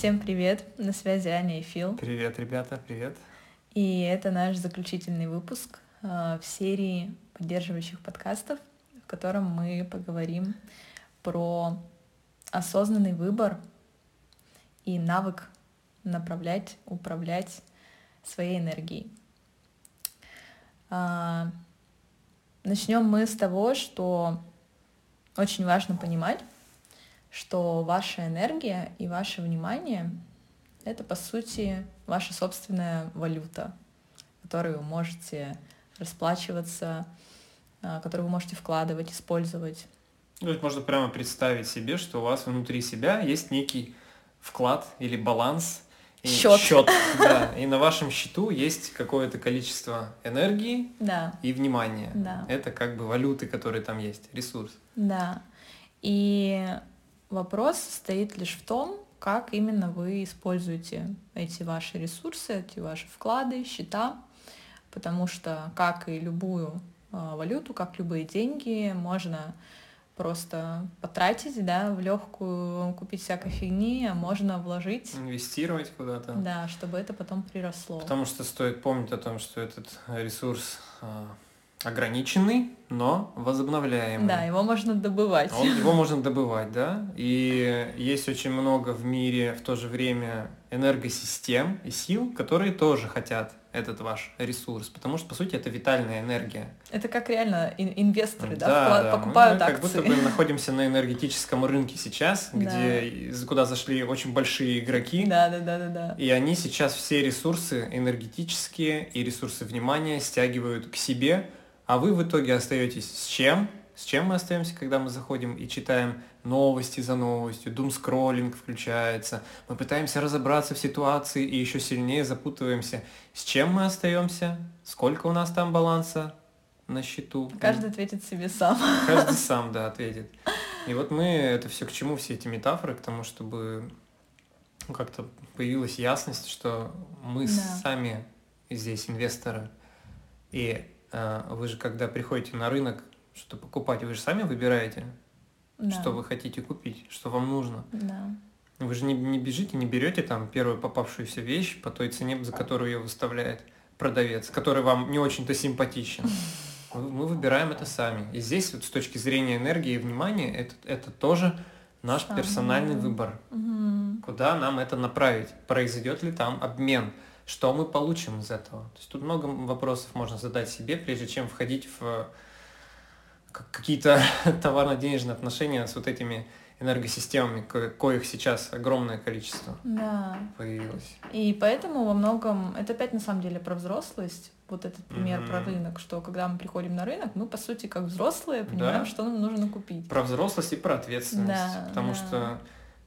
Всем привет! На связи Аня и Фил. Привет, ребята, привет. И это наш заключительный выпуск э, в серии поддерживающих подкастов, в котором мы поговорим про осознанный выбор и навык направлять, управлять своей энергией. А, начнем мы с того, что очень важно понимать, что ваша энергия и ваше внимание — это, по сути, ваша собственная валюта, которую вы можете расплачиваться, а, которую вы можете вкладывать, использовать. То есть можно прямо представить себе, что у вас внутри себя есть некий вклад или баланс, и счет. счет да, и на вашем счету есть какое-то количество энергии да. и внимания. Да. Это как бы валюты, которые там есть, ресурс. Да. И вопрос состоит лишь в том, как именно вы используете эти ваши ресурсы, эти ваши вклады, счета, потому что, как и любую э, валюту, как любые деньги, можно просто потратить, да, в легкую, купить всякой фигни, а можно вложить. Инвестировать куда-то. Да, чтобы это потом приросло. Потому что стоит помнить о том, что этот ресурс а, ограниченный, но возобновляемый. Да, его можно добывать. Он, его можно добывать, да. И есть очень много в мире в то же время энергосистем и сил, которые тоже хотят этот ваш ресурс, потому что, по сути, это витальная энергия. Это как реально инвесторы, да, да, вклад, да. покупают мы, акции. как будто бы находимся на энергетическом рынке сейчас, где, куда зашли очень большие игроки. Да, да, да, да, да. И они сейчас все ресурсы энергетические и ресурсы внимания стягивают к себе, а вы в итоге остаетесь с чем? С чем мы остаемся, когда мы заходим и читаем новости за новостью, дум-скроллинг включается, мы пытаемся разобраться в ситуации и еще сильнее запутываемся. С чем мы остаемся? Сколько у нас там баланса на счету? Каждый ответит себе сам. Каждый сам, да, ответит. И вот мы, это все к чему, все эти метафоры, к тому, чтобы ну, как-то появилась ясность, что мы да. сами здесь инвесторы. И вы же, когда приходите на рынок что-то покупать, вы же сами выбираете, да. что вы хотите купить, что вам нужно. Да. Вы же не, не бежите, не берете там первую попавшуюся вещь по той цене, за которую ее выставляет продавец, который вам не очень-то симпатичен. Мы выбираем это сами. И здесь вот с точки зрения энергии и внимания это, это тоже наш персональный выбор. Угу. Куда нам это направить? Произойдет ли там обмен? Что мы получим из этого? То есть тут много вопросов можно задать себе, прежде чем входить в какие-то товарно-денежные отношения с вот этими энергосистемами, ко коих сейчас огромное количество да. появилось. И поэтому во многом, это опять на самом деле про взрослость, вот этот пример mm-hmm. про рынок, что когда мы приходим на рынок, мы по сути как взрослые понимаем, да. что нам нужно купить. Про взрослость и про ответственность, да, потому да. что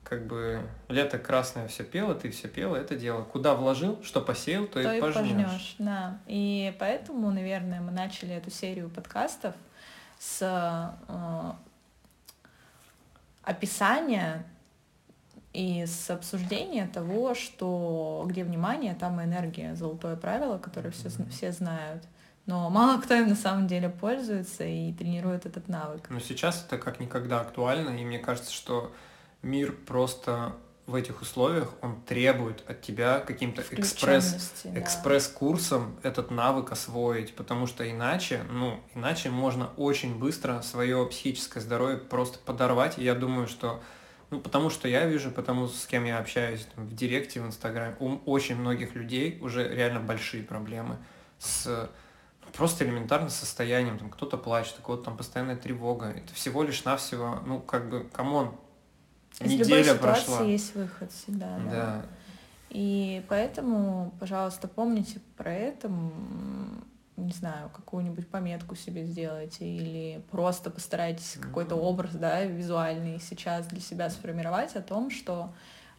как бы лето красное все пело, ты все пела, это дело. Куда вложил, что посеял, то, то и пожнешь. пожнешь. Да. И поэтому, наверное, мы начали эту серию подкастов с э, описания и с обсуждения того, что где внимание, там и энергия, золотое правило, которое все, все знают. Но мало кто им на самом деле пользуется и тренирует этот навык. Но сейчас это как никогда актуально, и мне кажется, что мир просто в этих условиях он требует от тебя каким-то экспресс, да. экспресс-курсом этот навык освоить, потому что иначе, ну, иначе можно очень быстро свое психическое здоровье просто подорвать. И я думаю, что, ну, потому что я вижу, потому с кем я общаюсь там, в Директе, в Инстаграме, у очень многих людей уже реально большие проблемы с ну, просто элементарным состоянием, там кто-то плачет, у кого-то там постоянная тревога. Это всего лишь навсего, ну, как бы, come on, из Неделя любой ситуации прошла. есть выход всегда. Да. да. И поэтому, пожалуйста, помните про это, не знаю, какую-нибудь пометку себе сделайте или просто постарайтесь mm-hmm. какой-то образ, да, визуальный сейчас для себя сформировать о том, что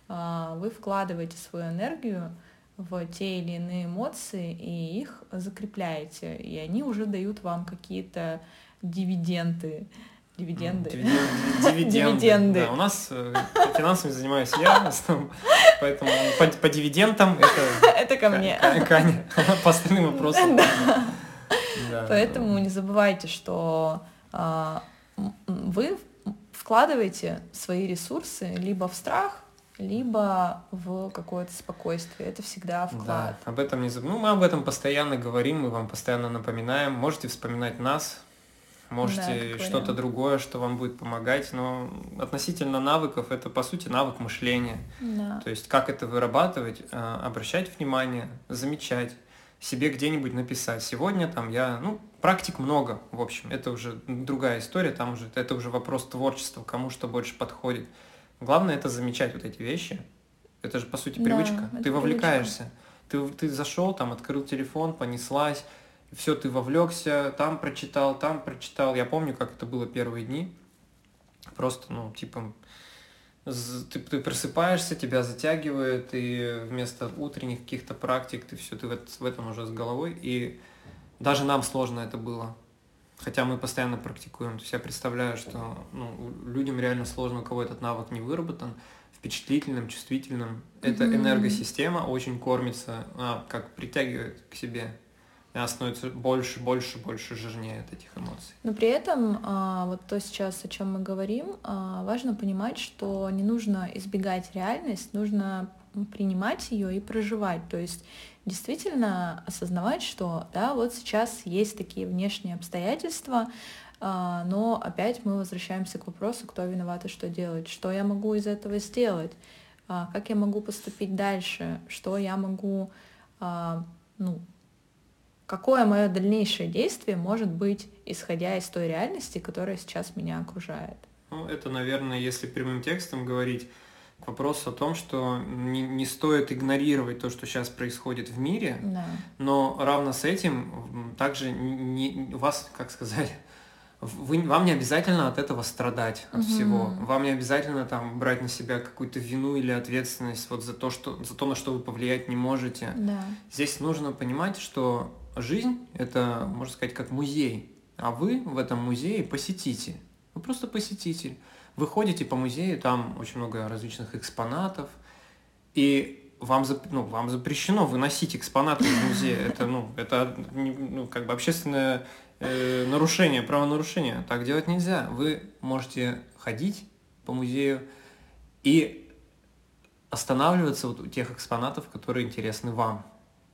э, вы вкладываете свою энергию в те или иные эмоции и их закрепляете, и они уже дают вам какие-то дивиденды. Дивиденды. Дивиденды. Дивиденды. Да, у нас э, финансами занимаюсь я, поэтому по, по дивидендам это... Это ко мне. Каня. По остальным вопросам. Поэтому не забывайте, что э, вы вкладываете свои ресурсы либо в страх, либо в какое-то спокойствие. Это всегда вклад. Да, об этом не забудем. Ну, мы об этом постоянно говорим, мы вам постоянно напоминаем. Можете вспоминать нас, можете да, что-то другое, что вам будет помогать, но относительно навыков, это по сути навык мышления. Да. То есть как это вырабатывать, э, обращать внимание, замечать, себе где-нибудь написать. Сегодня там я, ну, практик много, в общем, это уже другая история, там уже, это уже вопрос творчества, кому что больше подходит. Главное это замечать вот эти вещи. Это же, по сути, привычка. Да, ты вовлекаешься. Привычка. Ты, ты зашел, там, открыл телефон, понеслась, все, ты вовлекся, там прочитал, там прочитал. Я помню, как это было первые дни. Просто, ну, типа, ты, ты просыпаешься, тебя затягивает, и вместо утренних каких-то практик ты все, ты в, в этом уже с головой. И даже нам сложно это было. Хотя мы постоянно практикуем. То есть я представляю, что ну, людям реально сложно, у кого этот навык не выработан, впечатлительным, чувствительным. Эта mm-hmm. энергосистема очень кормится, а, как притягивает к себе она становится больше, больше, больше жирнее от этих эмоций. Но при этом, а, вот то сейчас, о чем мы говорим, а, важно понимать, что не нужно избегать реальность, нужно принимать ее и проживать. То есть действительно осознавать, что да, вот сейчас есть такие внешние обстоятельства, а, но опять мы возвращаемся к вопросу, кто виноват и что делать, что я могу из этого сделать, как я могу поступить дальше, что я могу ну, какое мое дальнейшее действие может быть, исходя из той реальности, которая сейчас меня окружает. Ну, это, наверное, если прямым текстом говорить, к вопросу о том, что не, не стоит игнорировать то, что сейчас происходит в мире, да. но равно с этим также не, вас, как сказать, вы, вам не обязательно от этого страдать, от угу. всего. Вам не обязательно там брать на себя какую-то вину или ответственность вот за то, что, за то, на что вы повлиять не можете. Да. Здесь нужно понимать, что жизнь – это, можно сказать, как музей, а вы в этом музее посетите. Вы просто посетитель. Вы ходите по музею, там очень много различных экспонатов, и вам, зап... ну, вам запрещено выносить экспонаты из музея. Это, ну, это ну, как бы общественное э, нарушение, правонарушение. Так делать нельзя. Вы можете ходить по музею и останавливаться вот у тех экспонатов, которые интересны вам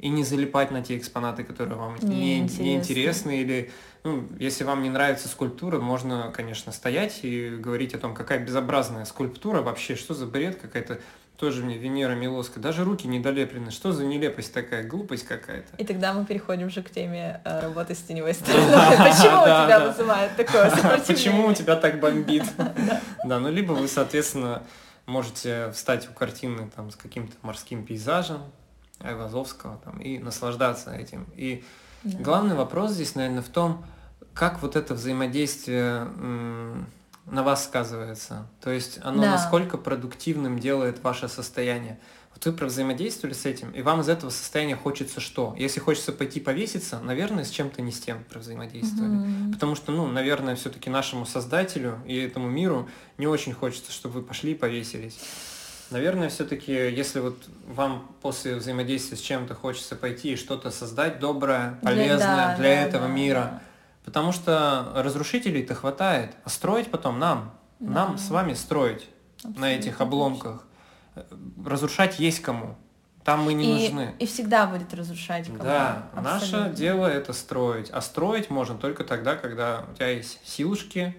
и не залипать на те экспонаты, которые вам не, не, интересны, или, ну, если вам не нравится скульптура, можно, конечно, стоять и говорить о том, какая безобразная скульптура вообще, что за бред какая-то, тоже мне Венера Милоска, даже руки недолеплены, что за нелепость такая, глупость какая-то. И тогда мы переходим уже к теме э, работы с теневой стороной. Почему у тебя вызывает такое сопротивление? Почему у тебя так бомбит? Да, ну либо вы, соответственно, можете встать у картины там с каким-то морским пейзажем, Айвазовского там, и наслаждаться этим. И да. главный вопрос здесь, наверное, в том, как вот это взаимодействие на вас сказывается. То есть оно да. насколько продуктивным делает ваше состояние. Вот вы взаимодействовали с этим, и вам из этого состояния хочется что? Если хочется пойти повеситься, наверное, с чем-то не с тем взаимодействовали. Mm-hmm. Потому что, ну, наверное, все-таки нашему создателю и этому миру не очень хочется, чтобы вы пошли и повесились. Наверное, все-таки, если вот вам после взаимодействия с чем-то хочется пойти и что-то создать доброе, полезное да, для да, этого да, мира, да. потому что разрушителей-то хватает, а строить потом нам, да. нам с вами строить Абсолютно на этих обломках. Разрушать есть кому. Там мы не и, нужны. И всегда будет разрушать кого Да, Абсолютно. наше дело это строить. А строить можно только тогда, когда у тебя есть силушки,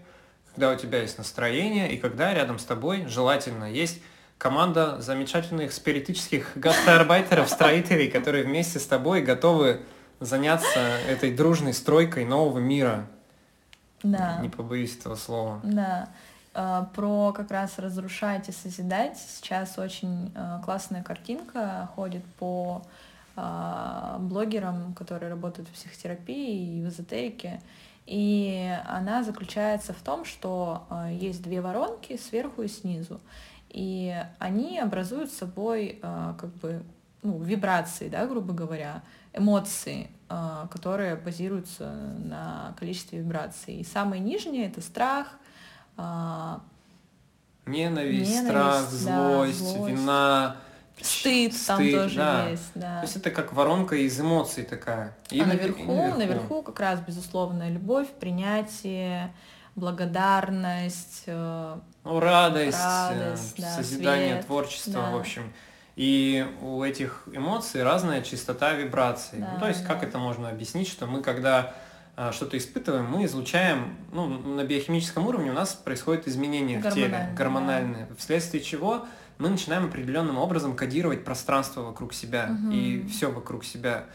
когда у тебя есть настроение, и когда рядом с тобой желательно есть команда замечательных спиритических гастроарбайтеров, строителей, которые вместе с тобой готовы заняться этой дружной стройкой нового мира. Да. Не побоюсь этого слова. Да. А, про как раз разрушать и созидать. Сейчас очень а, классная картинка ходит по а, блогерам, которые работают в психотерапии и в эзотерике. И она заключается в том, что есть две воронки сверху и снизу и они образуют собой э, как бы ну, вибрации, да, грубо говоря, эмоции, э, которые базируются на количестве вибраций. И самые нижние это страх, э, ненависть, ненависть страх, да, злость, злость, вина, стыд, стыд там тоже да. есть, да. То есть это как воронка из эмоций такая. И а наверху, и наверху, наверху как раз безусловная любовь, принятие, благодарность, э, ну, радость, радость э, да, созидание, свет, творчество, да. в общем. И у этих эмоций разная частота вибраций. Да, ну, то есть, да. как это можно объяснить, что мы, когда а, что-то испытываем, мы излучаем, ну, на биохимическом уровне у нас происходит изменение в теле, Гормональные, гормональные, вследствие чего мы начинаем определенным образом кодировать пространство вокруг себя Мгм. и все вокруг себя.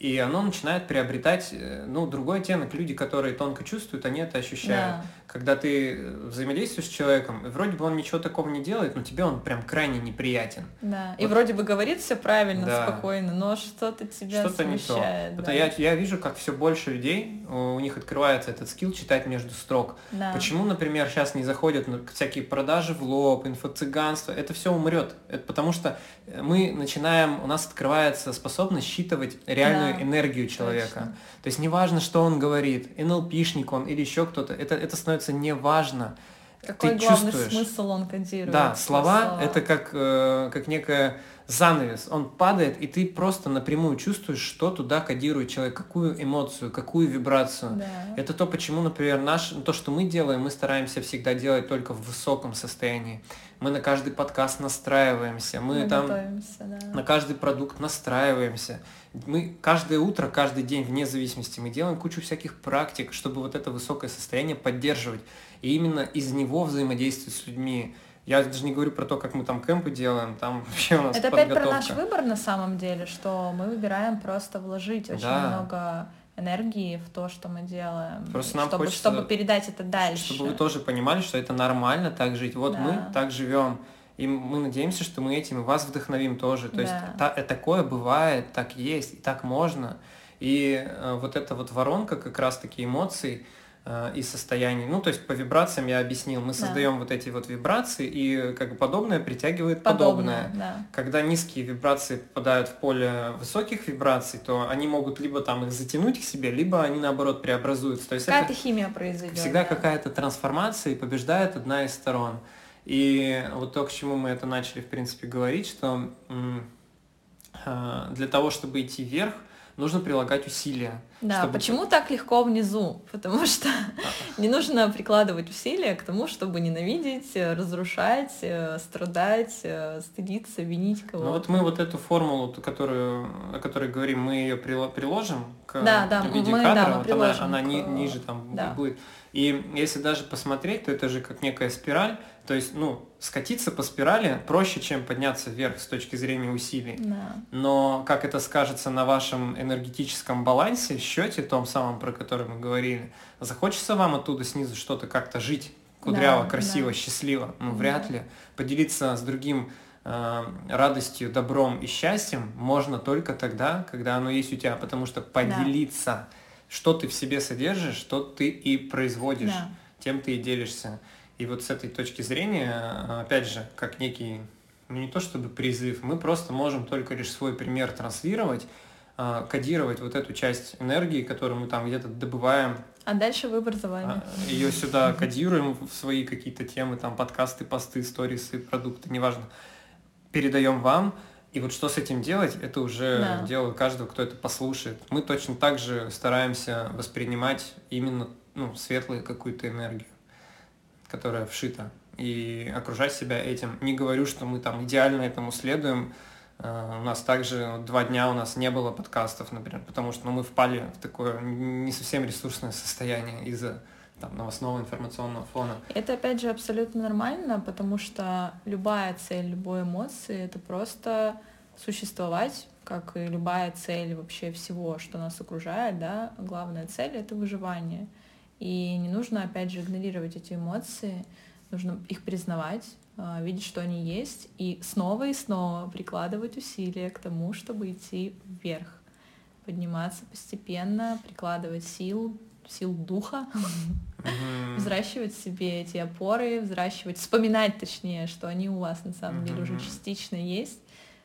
И оно начинает приобретать, э, ну, другой оттенок. Люди, которые тонко чувствуют, они это ощущают. Да. Когда ты э, взаимодействуешь с человеком, и вроде бы он ничего такого не делает, но тебе он прям крайне неприятен. Да. И Вот. вроде бы говорит все правильно, Да. спокойно, но что-то тебя Что-то не то. смущает. Это да. я, я вижу, как все больше людей, у них открывается этот скилл читать между строк. Да. Почему, например, сейчас не заходят ну, всякие продажи в лоб, инфо-цыганство? Это все умрет. Это потому что э, мы начинаем, у нас открывается способность считывать реальную Да, энергию человека. Точно. То есть неважно, что он говорит, НЛПшник он или еще кто-то, это, это становится неважно. Какой ты главный чувствуешь. смысл он кодирует? Да, в слова это как, э, как некая занавес. Он падает, и ты просто напрямую чувствуешь, что туда кодирует человек, какую эмоцию, какую вибрацию. Да. Это то, почему, например, наш, то, что мы делаем, мы стараемся всегда делать только в высоком состоянии. Мы на каждый подкаст настраиваемся, мы, Мы там да. на каждый продукт настраиваемся. Мы каждое утро, каждый день, вне зависимости, мы делаем кучу всяких практик, чтобы вот это высокое состояние поддерживать. И именно из него взаимодействовать с людьми. Я даже не говорю про то, как мы там кемпы делаем, там вообще у нас Это опять про подготовка. наш выбор на самом деле, что мы выбираем просто вложить очень Да. много энергии в то, что мы делаем, Просто нам чтобы, хочется, чтобы передать это дальше. Чтобы вы тоже понимали, что это нормально так жить. Вот Да. мы так живем. И мы надеемся, что мы этим вас вдохновим тоже. То есть Да. та- э, такое бывает, так есть, и так можно. И э, вот эта вот воронка как раз-таки эмоций э, и состояний. Ну, то есть по вибрациям я объяснил, мы Да. создаем вот эти вот вибрации, и как бы подобное притягивает подобное. подобное, да. Когда низкие вибрации попадают в поле высоких вибраций, то они могут либо там их затянуть к себе, либо они наоборот преобразуются. То есть Какая-то химия произойдет. Всегда да. какая-то трансформация и побеждает одна из сторон. И вот то, к чему мы это начали, в принципе, говорить, что а, для того, чтобы идти вверх, нужно прилагать усилия. Да, чтобы- почему так легко внизу? Потому что не нужно прикладывать усилия к тому, чтобы ненавидеть, э, разрушать, э, страдать, э, стыдиться, винить кого-то. Ну вот мы вот эту формулу, которую, о которой говорим, мы ее приложим к Да, да, в виде мы- кадра, да, мы вот она, она ни- к- ниже там да. будет. И если даже посмотреть, то это же как некая спираль, то есть, ну, скатиться по спирали проще, чем подняться вверх с точки зрения усилий. Да. Но как это скажется на вашем энергетическом балансе, счете, том самом, про который мы говорили, захочется вам оттуда снизу что-то как-то жить кудряво, Да, красиво, да. счастливо? Ну, Да. вряд ли. Поделиться с другим э, радостью, добром и счастьем можно только тогда, когда оно есть у тебя, потому что поделиться, что ты в себе содержишь, что ты и производишь, Да. тем ты и делишься. И вот с этой точки зрения, э, опять же, как некий, ну не то чтобы призыв, мы просто можем только лишь свой пример транслировать, э, кодировать вот эту часть энергии, которую мы там где-то добываем, А дальше выбор за вами. ее сюда кодируем в свои какие-то темы, там подкасты, посты, сторисы, продукты, неважно, передаем вам. И вот что с этим делать, это уже Да. дело каждого, кто это послушает. Мы точно так же стараемся воспринимать именно ну, светлую какую-то энергию, которая вшита, и окружать себя этим. Не говорю, что мы там идеально этому следуем. Э, У нас также два дня у нас не было подкастов, например, потому что ну, мы впали в такое не совсем ресурсное состояние из-за там, новостного информационного фона. Это опять же абсолютно нормально, потому что любая цель, любой эмоции это просто существовать, как и любая цель вообще всего, что нас окружает, да, главная цель это выживание. И не нужно, опять же, игнорировать эти эмоции, нужно их признавать, а, видеть, что они есть, и снова и снова прикладывать усилия к тому, чтобы идти вверх, подниматься постепенно, прикладывать сил, сил духа, Мгм. взращивать себе эти опоры, взращивать, вспоминать точнее, что они у вас на самом деле уже частично есть.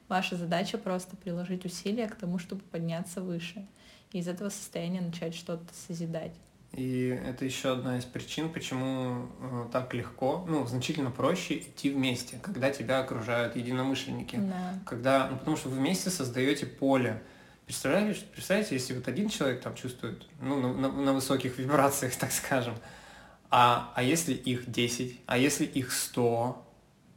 Ваша задача просто приложить усилия к тому, чтобы подняться выше. И из этого состояния начать что-то созидать. И это еще одна из причин, почему э, так легко, ну, значительно проще идти вместе, когда тебя окружают единомышленники. Да. Когда, ну, потому что вы вместе создаете поле. Представляете, представляете, если вот один человек там чувствует, ну, на, на- на высоких вибрациях, так скажем, А, а если их 10? А если их 100?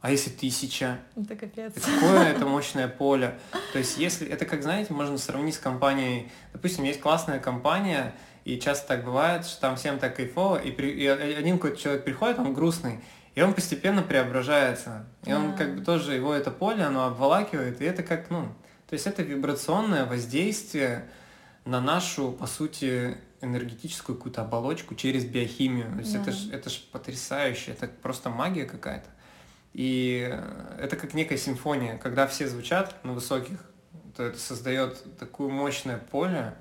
А если тысяча? Это капец. Какое это мощное поле. То есть если, это как, знаете, можно сравнить с компанией, допустим, есть классная компания, и часто так бывает, что там всем так кайфово, и, при, и один какой-то человек приходит, он грустный, и он постепенно преображается. И он как бы тоже, его это поле, оно обволакивает, и это как, ну, то есть это вибрационное воздействие на нашу, по сути, энергетическую какую-то оболочку через биохимию. То есть да. это ж, это ж потрясающе, это просто магия какая-то. И это как некая симфония, когда все звучат на высоких, то это создает такое мощное поле.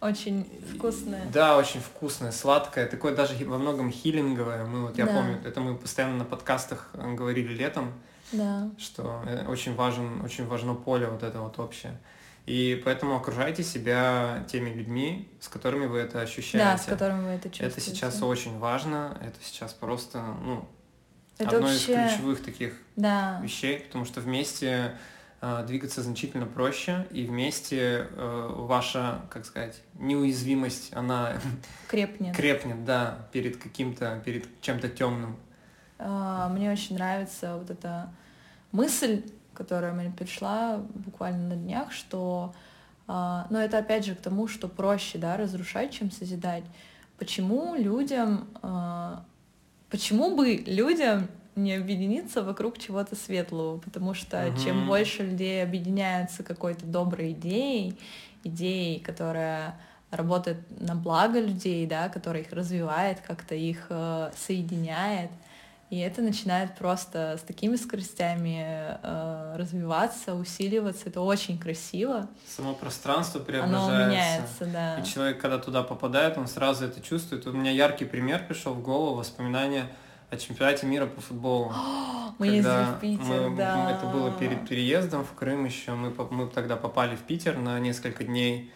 Очень вкусное. Да, очень вкусное, сладкое, такое даже во многом хилинговое. Мы вот, я да. помню, это мы постоянно на подкастах э, говорили летом, да. что э, очень важен, очень важно поле вот это вот общее. И поэтому окружайте себя теми людьми, с которыми вы это ощущаете. Да, с которыми вы это чувствуете. Это сейчас очень важно, это сейчас просто, ну, это одно вообще... из ключевых таких да. вещей, потому что вместе э, двигаться значительно проще, и вместе э, ваша, как сказать, неуязвимость, она крепнет. крепнет, да, перед каким-то, перед чем-то темным. А, мне очень нравится вот эта мысль, которая мне пришла буквально на днях, что, а, но это опять же к тому, что проще, да, разрушать, чем созидать. Почему людям, а, почему бы людям не объединиться вокруг чего-то светлого, потому что угу. чем больше людей объединяются какой-то доброй идеей, идеей, которая работает на благо людей, да, которая их развивает, как-то их э, соединяет, и это начинает просто с такими скоростями э, развиваться, усиливаться. Это очень красиво. Само пространство преображается. Оно меняется, да. И человек, когда туда попадает, он сразу это чувствует. У меня яркий пример пришел в голову, воспоминания о чемпионате мира по футболу. мы ездили в Питер, мы, да. Это было перед переездом в Крым еще. Мы, мы тогда попали в Питер на несколько дней.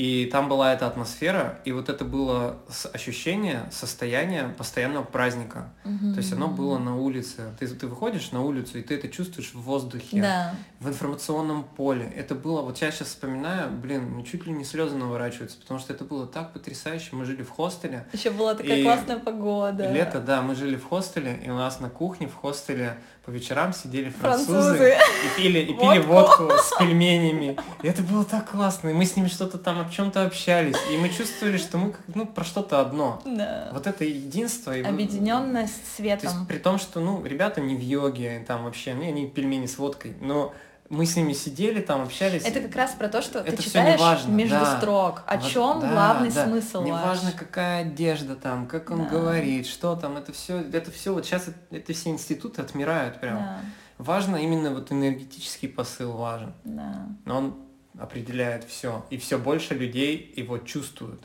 И там была эта атмосфера, и вот это было ощущение, состояние постоянного праздника. Угу. То есть оно было на улице. Ты, ты выходишь на улицу, и ты это чувствуешь в воздухе, да. в информационном поле. Это было, вот я сейчас вспоминаю, блин, чуть ли не слезы наворачиваются, потому что это было так потрясаюше. Мы жили в хостеле. Еще была такая и классная погода. Лето, да, мы жили в хостеле, и у нас на кухне в хостеле по вечерам сидели французы, французы. и пили, и пили водку. водку с пельменями. И это было так классно. И мы с ними что-то там об чем-то общались. И мы чувствовали, что мы ну, про что-то одно. Да. Вот это единство. И Объединенность светом. То есть, при том, что ну, ребята не в йоге, там вообще, не, они пельмени с водкой, но мы с ними сидели, там общались. Это как раз про то, что это ты читаешь важно, между да. строк, о вот, чем да, главный да. смысл Не важно, какая одежда там, как он да. говорит, что там, это все, это все вот сейчас это все институты отмирают прям. Да. Важно именно вот энергетический посыл важен. Да. Но он определяет все, и все больше людей его чувствуют.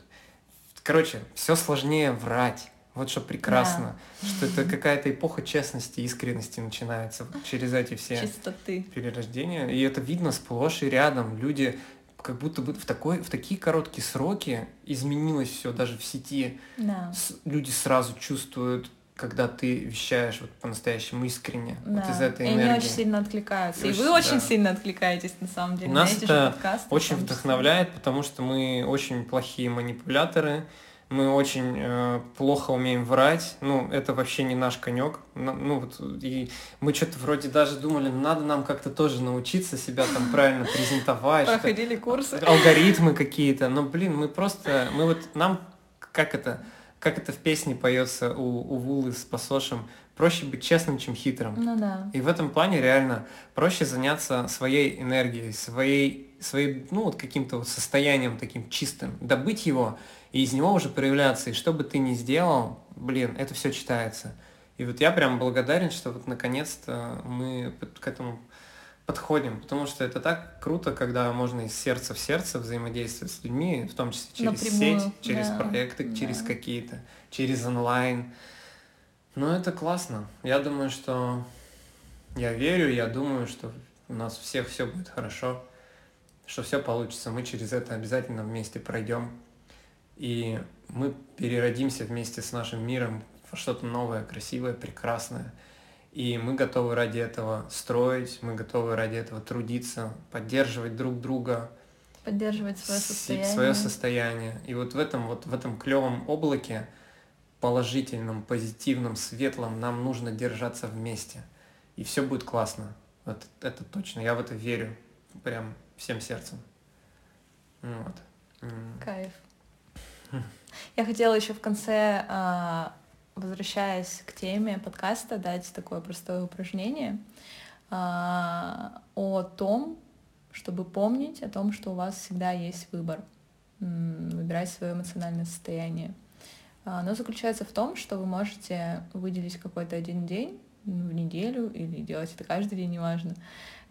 Короче, все сложнее врать. Вот что прекрасно, да. что это какая-то эпоха честности, искренности начинается через эти все Чистоты. перерождения. И это видно сплошь и рядом. Люди как будто бы в, такой, в такие короткие сроки изменилось все даже в сети. Да. С, люди сразу чувствуют когда ты вещаешь вот по-настоящему искренне, да. вот из этой и энергии. они очень сильно откликаются. И, и вы очень да. сильно откликаетесь, на самом деле. Нас на это очень вдохновляет, потому что мы очень плохие манипуляторы, мы очень э, плохо умеем врать, ну, это вообще не наш конек. Ну, вот, и мы что-то вроде даже думали, надо нам как-то тоже научиться себя там правильно презентовать. Проходили курсы. Алгоритмы какие-то, но, блин, мы просто, мы вот, нам, как это, как это в песне поется у, у Вулы с Пасошем, проще быть честным, чем хитрым. Ну да. И в этом плане реально проще заняться своей энергией, своей, своей ну вот каким-то вот состоянием таким чистым, добыть его и из него уже проявляться. И что бы ты ни сделал, блин, это все читается. И вот я прям благодарен, что вот наконец-то мы к этому подходим, потому что это так круто, когда можно из сердца в сердце взаимодействовать с людьми, в том числе через Напрямую, сеть, через да, проекты, да. через какие-то, через онлайн. Но это классно. Я думаю, что я верю, я думаю, что у нас всех все будет хорошо, что все получится. Мы через это обязательно вместе пройдем. И мы переродимся вместе с нашим миром во что-то новое, красивое, прекрасное. И мы готовы ради этого строить, мы готовы ради этого трудиться, поддерживать друг друга. Поддерживать свое состояние. Свое состояние. И вот в этом вот в этом клевом облаке положительном, позитивном, светлом, нам нужно держаться вместе. И все будет классно. Это, это точно. Я в это верю. Прям всем сердцем. Вот. Кайф. Я хотела еще в конце, а, возвращаясь к теме подкаста, дать такое простое упражнение а, о том, чтобы помнить о том, что у вас всегда есть выбор. Выбирать свое эмоциональное состояние. А, оно заключается в том, что вы можете выделить какой-то один день в неделю или делать это каждый день, неважно,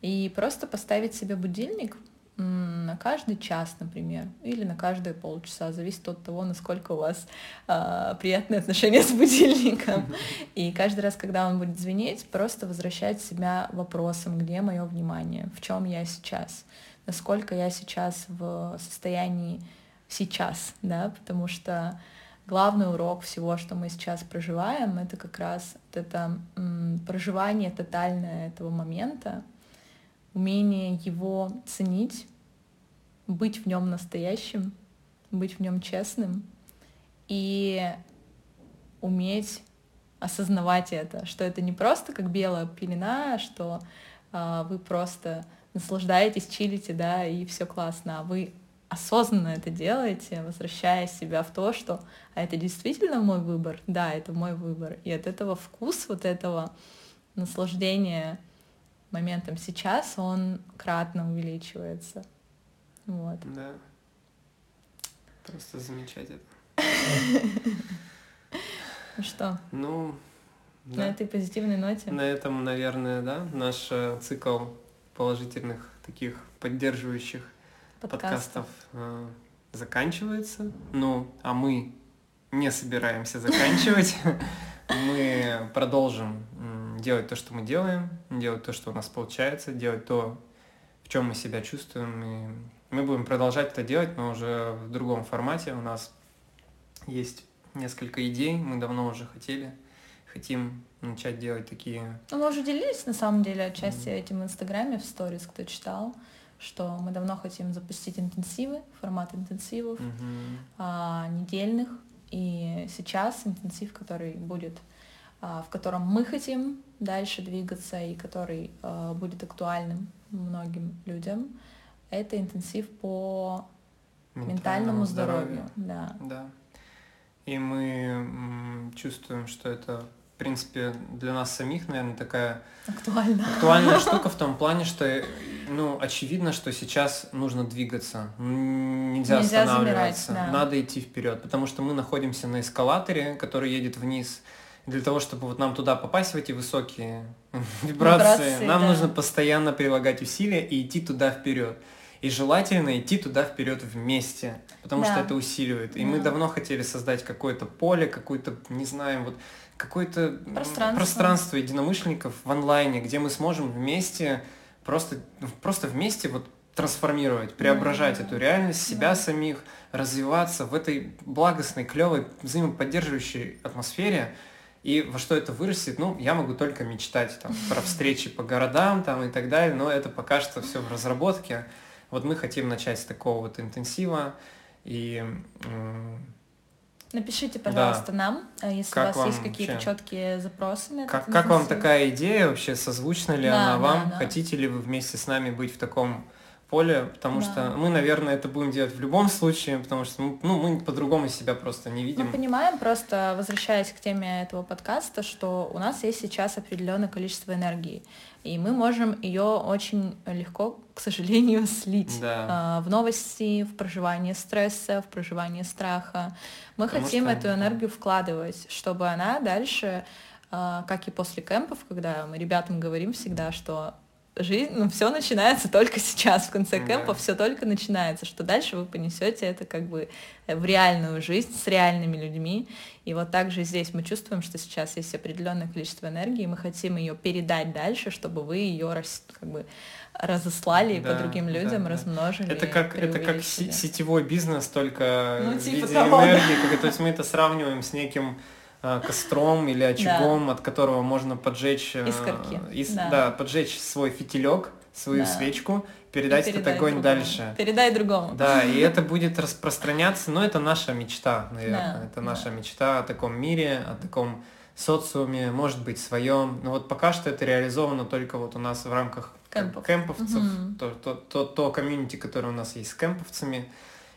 и просто поставить себе будильник на каждый час, например, или на каждые полчаса, зависит от того, насколько у вас э, приятные отношения с будильником. И каждый раз, когда он будет звенеть, просто возвращать себя вопросом, где мое внимание, в чем я сейчас, насколько я сейчас в состоянии сейчас, да, потому что главный урок всего, что мы сейчас проживаем, это как раз вот это м, проживание тотальное этого момента, умение его ценить, быть в нем настоящим, быть в нем честным и уметь осознавать это, что это не просто как белая пелена, что а, вы просто наслаждаетесь, чилите, да, и все классно, а вы осознанно это делаете, возвращая себя в то, что а это действительно мой выбор, да, это мой выбор, и от этого вкус вот этого наслаждения моментом сейчас, он кратно увеличивается. Вот. Да. Просто замечательно. Ну что? Ну, да. На этой позитивной ноте. На этом, наверное, да, наш э, цикл положительных таких поддерживающих подкастов, подкастов э, заканчивается. Ну, а мы не собираемся заканчивать. Мы продолжим делать то, что мы делаем, делать то, что у нас получается, делать то, в чем мы себя чувствуем. И мы будем продолжать это делать, но уже в другом формате. У нас есть несколько идей, мы давно уже хотели, хотим начать делать такие... Ну, мы уже делились, на самом деле, отчасти mm. этим в Инстаграме, в сторис, кто читал, что мы давно хотим запустить интенсивы, формат интенсивов, mm-hmm. а, недельных, и сейчас интенсив, который будет, в котором мы хотим дальше двигаться и который а, будет актуальным многим людям, это интенсив по ментальному, ментальному здоровью. здоровью. Да. да. И мы чувствуем, что это, в принципе, для нас самих, наверное, такая актуальная, актуальная штука в том плане, что, ну, очевидно, что сейчас нужно двигаться, нельзя, нельзя останавливаться, замирать, да. надо идти вперед, потому что мы находимся на эскалаторе, который едет вниз. Для того, чтобы вот нам туда попасть в эти высокие вибрации, вибрации нам да. нужно постоянно прилагать усилия и идти туда вперед. И желательно идти туда вперед вместе, потому да. что это усиливает. И да. мы давно хотели создать какое-то поле, какое-то, не знаю, вот какое-то пространство. пространство единомышленников в онлайне, где мы сможем вместе просто, просто вместе вот трансформировать, преображать mm-hmm. эту реальность, себя yeah. самих, развиваться в этой благостной, клевой, взаимоподдерживающей атмосфере. И во что это вырастет, ну, я могу только мечтать там, про встречи по городам там, и так далее, но это пока что все в разработке. Вот мы хотим начать с такого вот интенсива, и... Напишите, пожалуйста, да. нам, а если как у вас есть какие-то четкие запросы на как, как вам такая идея вообще, созвучна ли да, она вам? Да, да. Хотите ли вы вместе с нами быть в таком поле, потому да. что мы, наверное, это будем делать в любом случае, потому что ну, мы по-другому себя просто не видим. Мы понимаем, просто возвращаясь к теме этого подкаста, что у нас есть сейчас определенное количество энергии, и мы можем ее очень легко, к сожалению, слить да. в новости, в проживание стресса, в проживание страха. Мы потому хотим что... эту энергию вкладывать, чтобы она дальше, а, как и после кемпов, когда мы ребятам говорим всегда, что жизнь, ну, все начинается только сейчас, в конце кемпа да. все только начинается, что дальше вы понесете это как бы в реальную жизнь с реальными людьми. И вот также здесь мы чувствуем, что сейчас есть определенное количество энергии, и мы хотим ее передать дальше, чтобы вы ее как бы разослали да, по другим людям, да, размножили. Это как, это как сетевой бизнес, только ну, типа в виде того, энергии. Как, то есть мы это сравниваем с неким Э, костром или очагом, да. от которого можно поджечь... Искорки. Ис, да. да, поджечь свой фитилек свою Да. свечку, передать этот огонь другому. дальше. Передай другому. Да, и это будет распространяться, но это наша мечта, наверное. Да, это наша да. мечта о таком мире, о таком социуме, может быть, своем. Но вот пока что это реализовано только вот у нас в рамках Кемпов. кемповцев, Мгм. то, то, то, то комьюнити, которое у нас есть с кемповцами.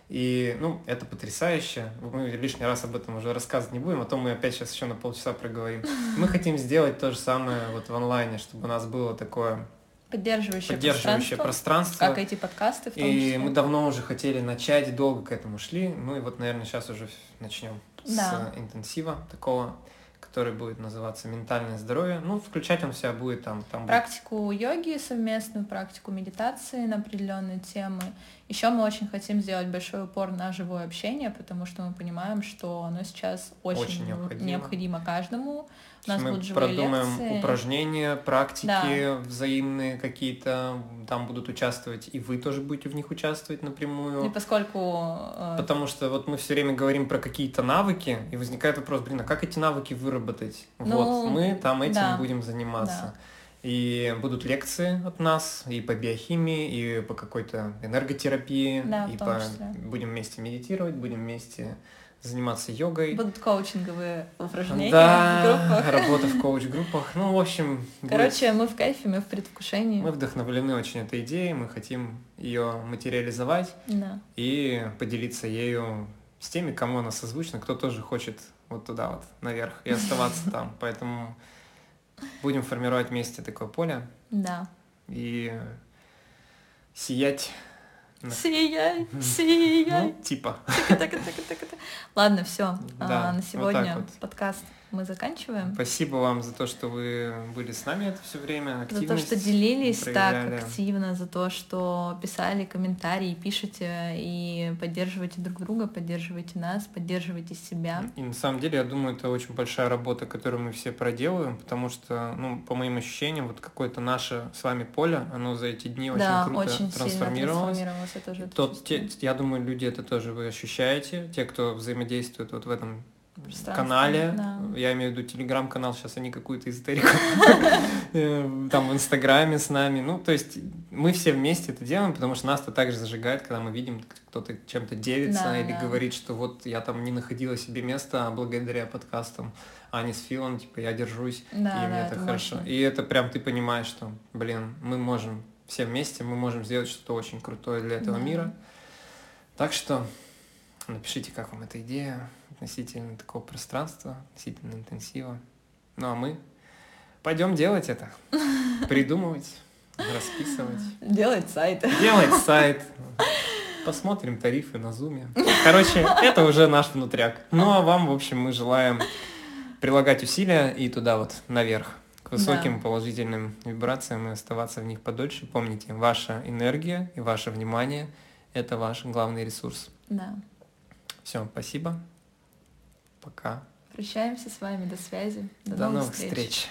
И, ну, это потрясающе. Мы лишний раз об этом уже рассказывать не будем, а то мы опять сейчас еще на полчаса проговорим. Мы хотим сделать то же самое вот в онлайне, чтобы у нас было такое Поддерживающее, поддерживающее пространство, пространство. как эти подкасты в том И числе. мы давно уже хотели начать, долго к этому шли. Ну и вот, наверное, сейчас уже начнем Да. с интенсива такого, который будет называться «Ментальное здоровье». Ну, включать он себя будет там. там будет практику йоги совместную, практику медитации на определенные темы. Еще мы очень хотим сделать большой упор на живое общение, потому что мы понимаем, что оно сейчас очень, Очень необходимо. необходимо каждому. У нас мы будут живые продумаем лекции. упражнения, практики Да. взаимные какие-то. Там будут участвовать, и вы тоже будете в них участвовать напрямую. И поскольку э, Потому что вот мы все время говорим про какие-то навыки, и возникает вопрос, блин, а как эти навыки выработать? Ну, вот, мы там этим да, будем заниматься. да. И будут лекции от нас и по биохимии, и по какой-то энерготерапии, Да, в и по... числе. будем вместе медитировать, будем вместе заниматься йогой. будут коучинговые упражнения в да, группах. работа в коуч-группах. Ну, в общем, будет- Короче, мы в кайфе, мы в предвкушении. мы вдохновлены очень этой идеей, мы хотим ее материализовать Да. и поделиться ею с теми, кому она созвучна, кто тоже хочет вот туда вот наверх и оставаться там. Поэтому будем формировать вместе такое поле Да. и сиять. на- Сияй, сияй. Ну, типа. Така-така-така-така-така. Ладно, все. Да, на вот сегодня так вот. подкаст мы заканчиваем. Спасибо вам за то, что вы были с нами это все время. За то, активность что делились так активно, за то, что писали комментарии, пишите и поддерживайте друг друга, поддерживайте нас, поддерживайте себя. И на самом деле, я думаю, это очень большая работа, которую мы все проделываем, потому что, ну, по моим ощущениям, вот какое-то наше с вами поле, оно за эти дни очень да, круто очень сильно трансформировалось. трансформировалось. Я тоже это Тот, те- я думаю, люди это тоже вы ощущаете, те, кто взаимодействует вот в этом канале. да. Я имею в виду телеграм-канал, сейчас они какую-то эзотерику э, там в Инстаграме с нами. Ну, то есть мы все вместе это делаем, потому что нас это также зажигает, когда мы видим, кто-то чем-то делится Да, или да. говорит, что вот я там не находила себе места а благодаря подкастам Ани с Филом, типа я держусь, Да, и да, мне это это хорошо. мощно. И это прям ты понимаешь, что, блин, мы можем все вместе, мы можем сделать что-то очень крутое для этого Да. мира. Так что напишите, как вам эта идея относительно такого пространства, относительно интенсива. Ну а мы пойдем делать это, придумывать, расписывать, Делать сайт. делать сайт. Посмотрим тарифы на зуме. Короче, это уже наш внутряк. Ну а вам, в общем, мы желаем прилагать усилия и туда вот наверх к высоким Да. положительным вибрациям и оставаться в них подольше. Помните, ваша энергия и ваше внимание – это ваш главный ресурс. Да. Все, спасибо. Пока. Прощаемся с вами. До связи. До, До новых новых встреч.